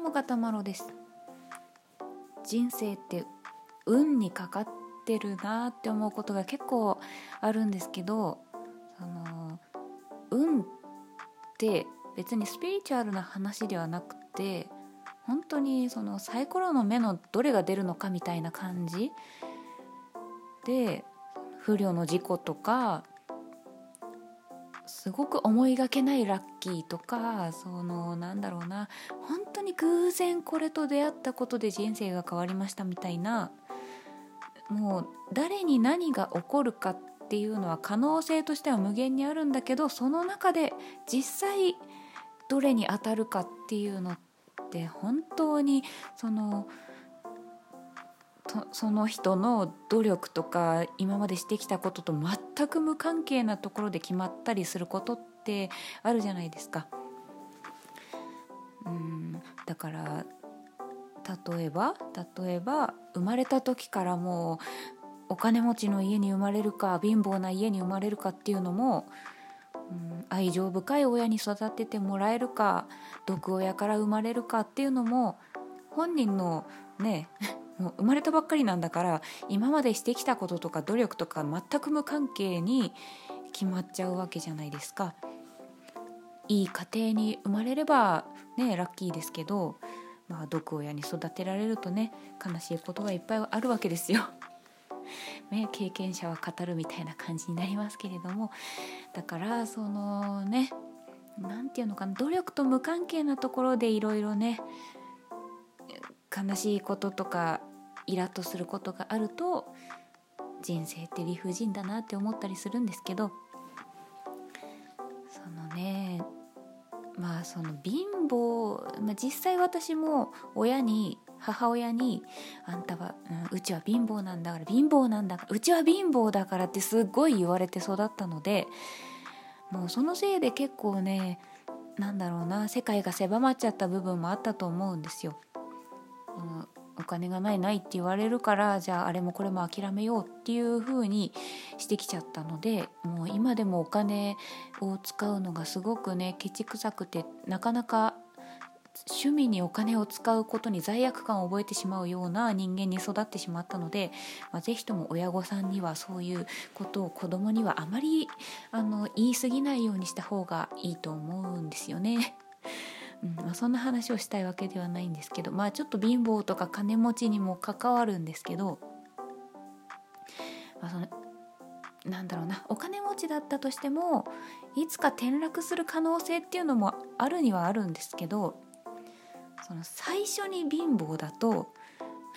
もガタマロです。人生って運にかかってるなって思うことが結構あるんですけどその運って別にスピリチュアルな話ではなくて本当にそのサイコロの目のどれが出るのかみたいな感じで不慮の事故とかすごく思いがけないラッキーとかそのなんだろうな。本当に偶然これと出会ったことで人生が変わりましたみたいな。もう誰に何が起こるかっていうのは可能性としては無限にあるんだけどその中で実際どれに当たるかっていうのって本当にそのその人の努力とか今までしてきたことと全く無関係なところで決まったりすることってあるじゃないですか。うんだから例えば例えば生まれた時からもうお金持ちの家に生まれるか貧乏な家に生まれるかっていうのも、うん、愛情深い親に育ててもらえるか毒親から生まれるかっていうのも本人のねもう生まれたばっかりなんだから今までしてきたこととか努力とか全く無関係に決まっちゃうわけじゃないですか。いい家庭に生まれればねラッキーですけど、まあ、毒親に育てられるとね悲しいことがいっぱいあるわけですよ。ね、経験者は語るみたいな感じになりますけれどもだからそのね何て言うのかな努力と無関係なところでいろいろね悲しいこととかイラッとすることがあると人生って理不尽だなって思ったりするんですけどそのねまあその貧乏、まあ、実際私も親に母親に「あんたは、うん、うちは貧乏なんだから貧乏なんだからうちは貧乏だから」ってすっごい言われて育ったのでもうそのせいで結構ねなんだろうな世界が狭まっちゃった部分もあったと思うんですよ。金がないないって言われるからじゃああれもこれも諦めようっていう風にしてきちゃったのでもう今でもお金を使うのがすごくねケチくさくてなかなか趣味にお金を使うことに罪悪感を覚えてしまうような人間に育ってしまったので、まあ、ぜひとも親御さんにはそういうことを子供にはあまりあの言い過ぎないようにした方がいいと思うんですよね。うんまあ、そんな話をしたいわけではないんですけどまあちょっと貧乏とか金持ちにも関わるんですけど、まあ、そのなんだろうなお金持ちだったとしてもいつか転落する可能性っていうのもあるにはあるんですけどその最初に貧乏だと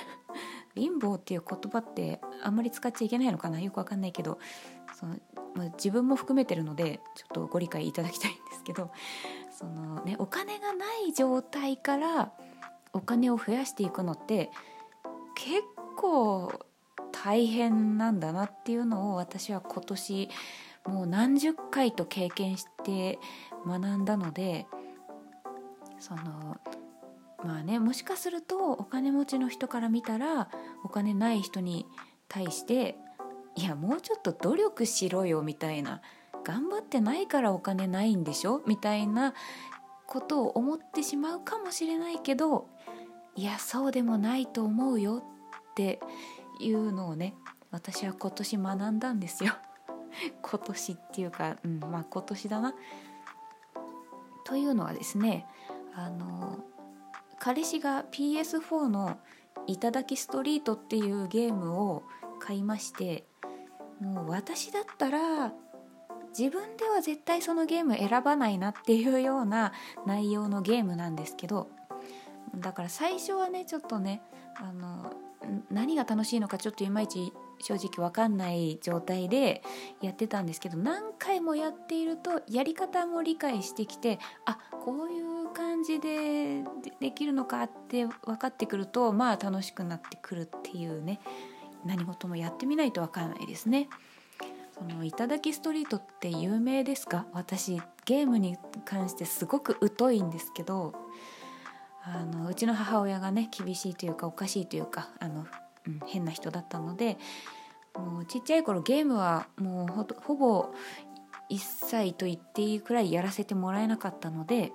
貧乏っていう言葉ってあんまり使っちゃいけないのかなよくわかんないけどその、まあ、自分も含めてるのでちょっとご理解いただきたいんですけどその、ね、お金がない状態からお金を増やしていくのって結構大変なんだなっていうのを私は今年もう何十回と経験して学んだのでそのまあねもしかするとお金持ちの人から見たらお金ない人に対していやもうちょっと努力しろよみたいな頑張ってないからお金ないんでしょ？みたいなことを思ってしまうかもしれないけどいやそうでもないと思うよっていうのをね私は今年学んだんですよ 今年っていうか、うん、まあ今年だな。というのはですねあの彼氏が PS4 の「いただきストリート」っていうゲームを買いましてもう私だったら自分では絶対そのゲーム選ばないなっていうような内容のゲームなんですけどだから最初はねちょっとねあの何が楽しいのかちょっといまいち正直分かんない状態でやってたんですけど何回もやっているとやり方も理解してきてあこういう感じでできるのかって分かってくるとまあ楽しくなってくるっていうね何事もやってみないと分からないですね。その頂きストリートって有名ですか？私ゲームに関してすごく疎いんですけどあのうちの母親がね厳しいというかおかしいというかあの、うん、変な人だったのでもうちっちゃい頃ゲームはもうほぼ1歳と言っていいくらいやらせてもらえなかったので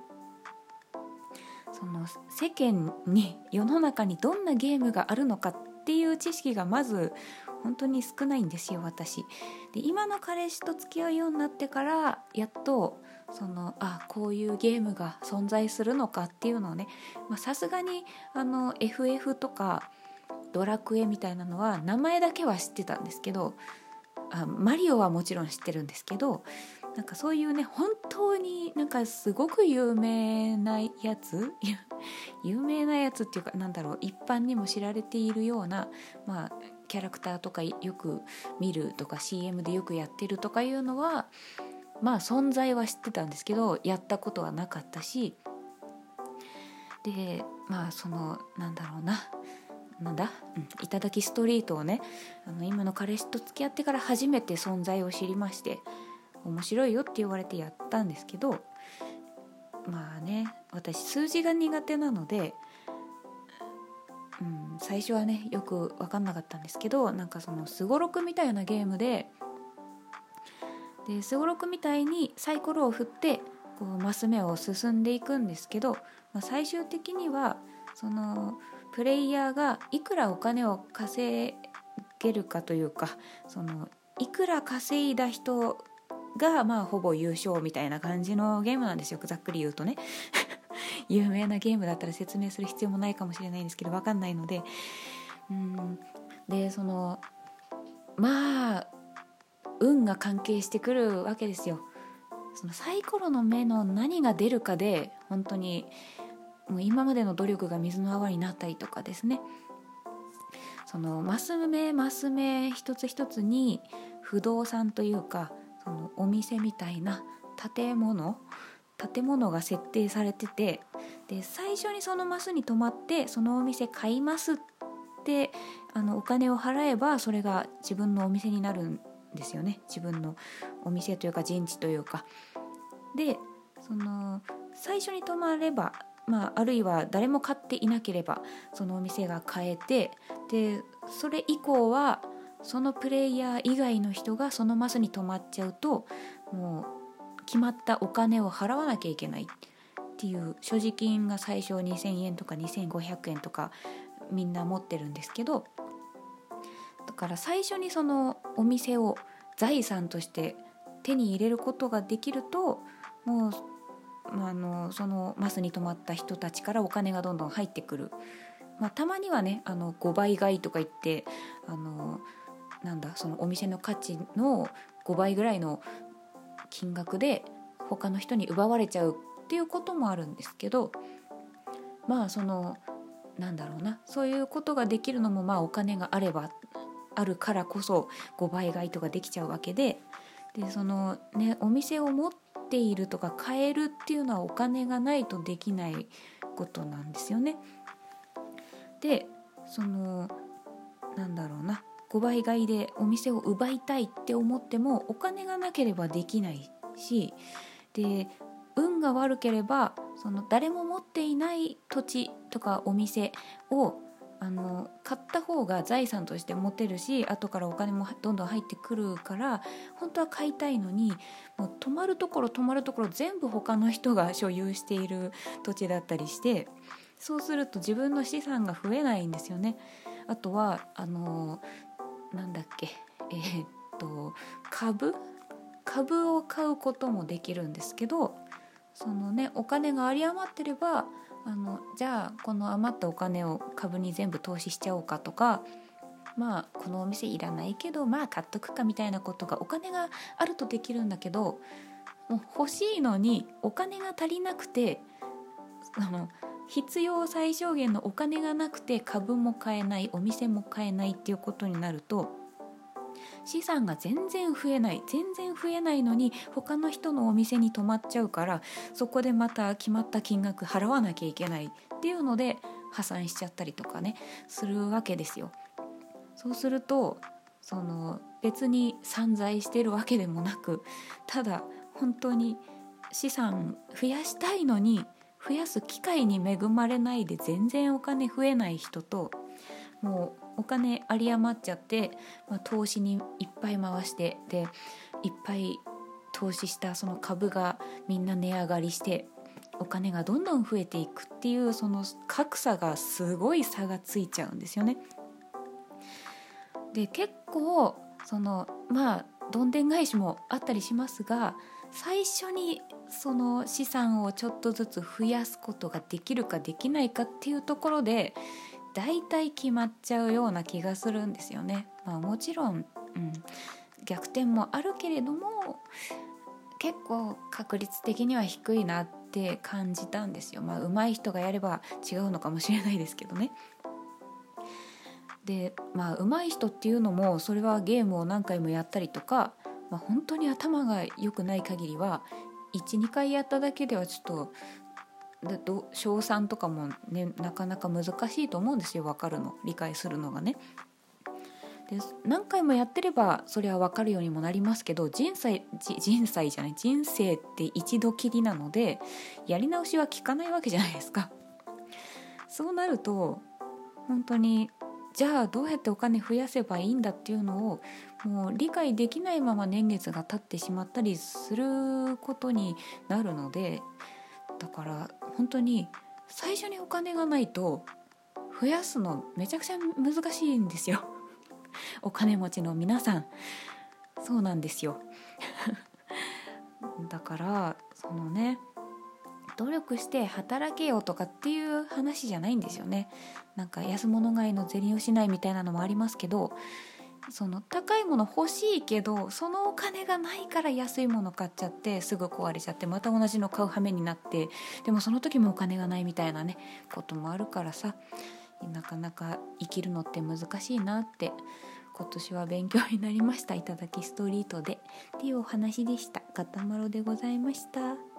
その世間に世の中にどんなゲームがあるのかっていう知識がまず本当に少ないんですよ私。で今の彼氏と付き合うようになってからやっとそのあこういうゲームが存在するのかっていうのをねさすがにあの FF とかドラクエみたいなのは名前だけは知ってたんですけどあマリオはもちろん知ってるんですけどなんかそういうね本当になんかすごく有名なやつ 有名なやつっていうかなんだろう一般にも知られているような、まあ、キャラクターとかよく見るとか CM でよくやってるとかいうのはまあ存在は知ってたんですけどやったことはなかったしでまあそのなんだろうななんだ、うん、いただきストリートをねあの今の彼氏と付き合ってから初めて存在を知りまして面白いよって言われてやったんですけどまあね私数字が苦手なので、最初はねよく分かんなかったんですけどなんかそのすごろくみたいなゲームですごろくみたいにサイコロを振ってこうマス目を進んでいくんですけど、まあ、最終的にはそのプレイヤーがいくらお金を稼げるかというかそのいくら稼いだ人がまあほぼ優勝みたいな感じのゲームなんですよざっくり言うとね。有名なゲームだったら説明する必要もないかもしれないんですけど分かんないので。うん。でそのまあ運が関係してくるわけですよ。そのサイコロの目の何が出るかで本当にもう今までの努力が水の泡になったりとかですね。そのマス目マス目一つ一つに不動産というかそのお店みたいな建物建物が設定されててで最初にそのマスに泊まってそのお店買いますってあのお金を払えばそれが自分のお店になるんですよね自分のお店というか陣地というか。でその最初に泊まればまあ、あるいは誰も買っていなければそのお店が買えてでそれ以降はそのプレイヤー以外の人がそのマスに止まっちゃうともう決まったお金を払わなきゃいけないっていう所持金が最初2,000円とか2,500円とかみんな持ってるんですけどだから最初にそのお店を財産として手に入れることができるともうあのそのマスに泊まった人たちからお金がどんどん入ってくる、まあ、たまにはねあの5倍買いとか言ってあのなんだそのお店の価値の5倍ぐらいの金額で他の人に奪われちゃうっていうこともあるんですけどまあそのなんだろうなそういうことができるのもまあお金があればあるからこそ5倍買いとかできちゃうわけででそのねお店を持っているとか買えるっていうのはお金がないとできないことなんですよね。でそのなんだろうな5倍買いでお店を奪いたいって思ってもお金がなければできないしで運が悪ければその誰も持っていない土地とかお店をあの買った方が財産として持てるし後からお金もどんどん入ってくるから本当は買いたいのにもう泊まるところ泊まるところ全部他の人が所有している土地だったりしてそうすると自分の資産が増えないんですよね。あとはあのなんだっけ？えー、っと株？株を買うこともできるんですけどそのねお金が有り余ってればあのじゃあこの余ったお金を株に全部投資しちゃおうかとかまあこのお店いらないけどまあ買っとくかみたいなことがお金があるとできるんだけどもう欲しいのにお金が足りなくてあの必要最小限のお金がなくて株も買えないお店も買えないっていうことになると資産が全然増えない全然増えないのに他の人のお店に泊まっちゃうからそこでまた決まった金額払わなきゃいけないっていうので破産しちゃったりとかねするわけですよ。そうするとその別に散財してるわけでもなくただ本当に資産増やしたいのに増やす機会に恵まれないで全然お金増えない人ともうお金有り余っちゃって、まあ、投資にいっぱい回してでいっぱい投資したその株がみんな値上がりしてお金がどんどん増えていくっていうその格差がすごい差がついちゃうんですよね。で結構そのまあどんでん返しもあったりしますが最初にその資産をちょっとずつ増やすことができるかできないかっていうところで大体決まっちゃうような気がするんですよね。まあ、もちろん、うん、逆転もあるけれども結構確率的には低いなって感じたんですよ。まあ上手い人がやれば違うのかもしれないですけどね。でまあ上手い人っていうのもそれはゲームを何回もやったりとか、まあ、本当に頭が良くない限りは12回やっただけではちょっと小3とかもねなかなか難しいと思うんですよ分かるの理解するのがね。で何回もやってればそれは分かるようにもなりますけど人生人生じゃない人生って一度きりなのでやり直しは効かないわけじゃないですか。そうなると本当にじゃあどうやってお金増やせばいいんだっていうのをもう理解できないまま年月が経ってしまったりすることになるのでだから本当に最初にお金がないと増やすのめちゃくちゃ難しいんですよ。お金持ちの皆さん。そうなんですよ。だからそのね努力して働けよとかっていう話じゃないんですよねなんか安物買いの銭をしないみたいなのもありますけどその高いもの欲しいけどそのお金がないから安いもの買っちゃってすぐ壊れちゃってまた同じの買う羽目になってでもその時もお金がないみたいなねこともあるからさなかなか生きるのって難しいなって今年は勉強になりましたいただきストリートでっていうお話でした。ガタマロでございました。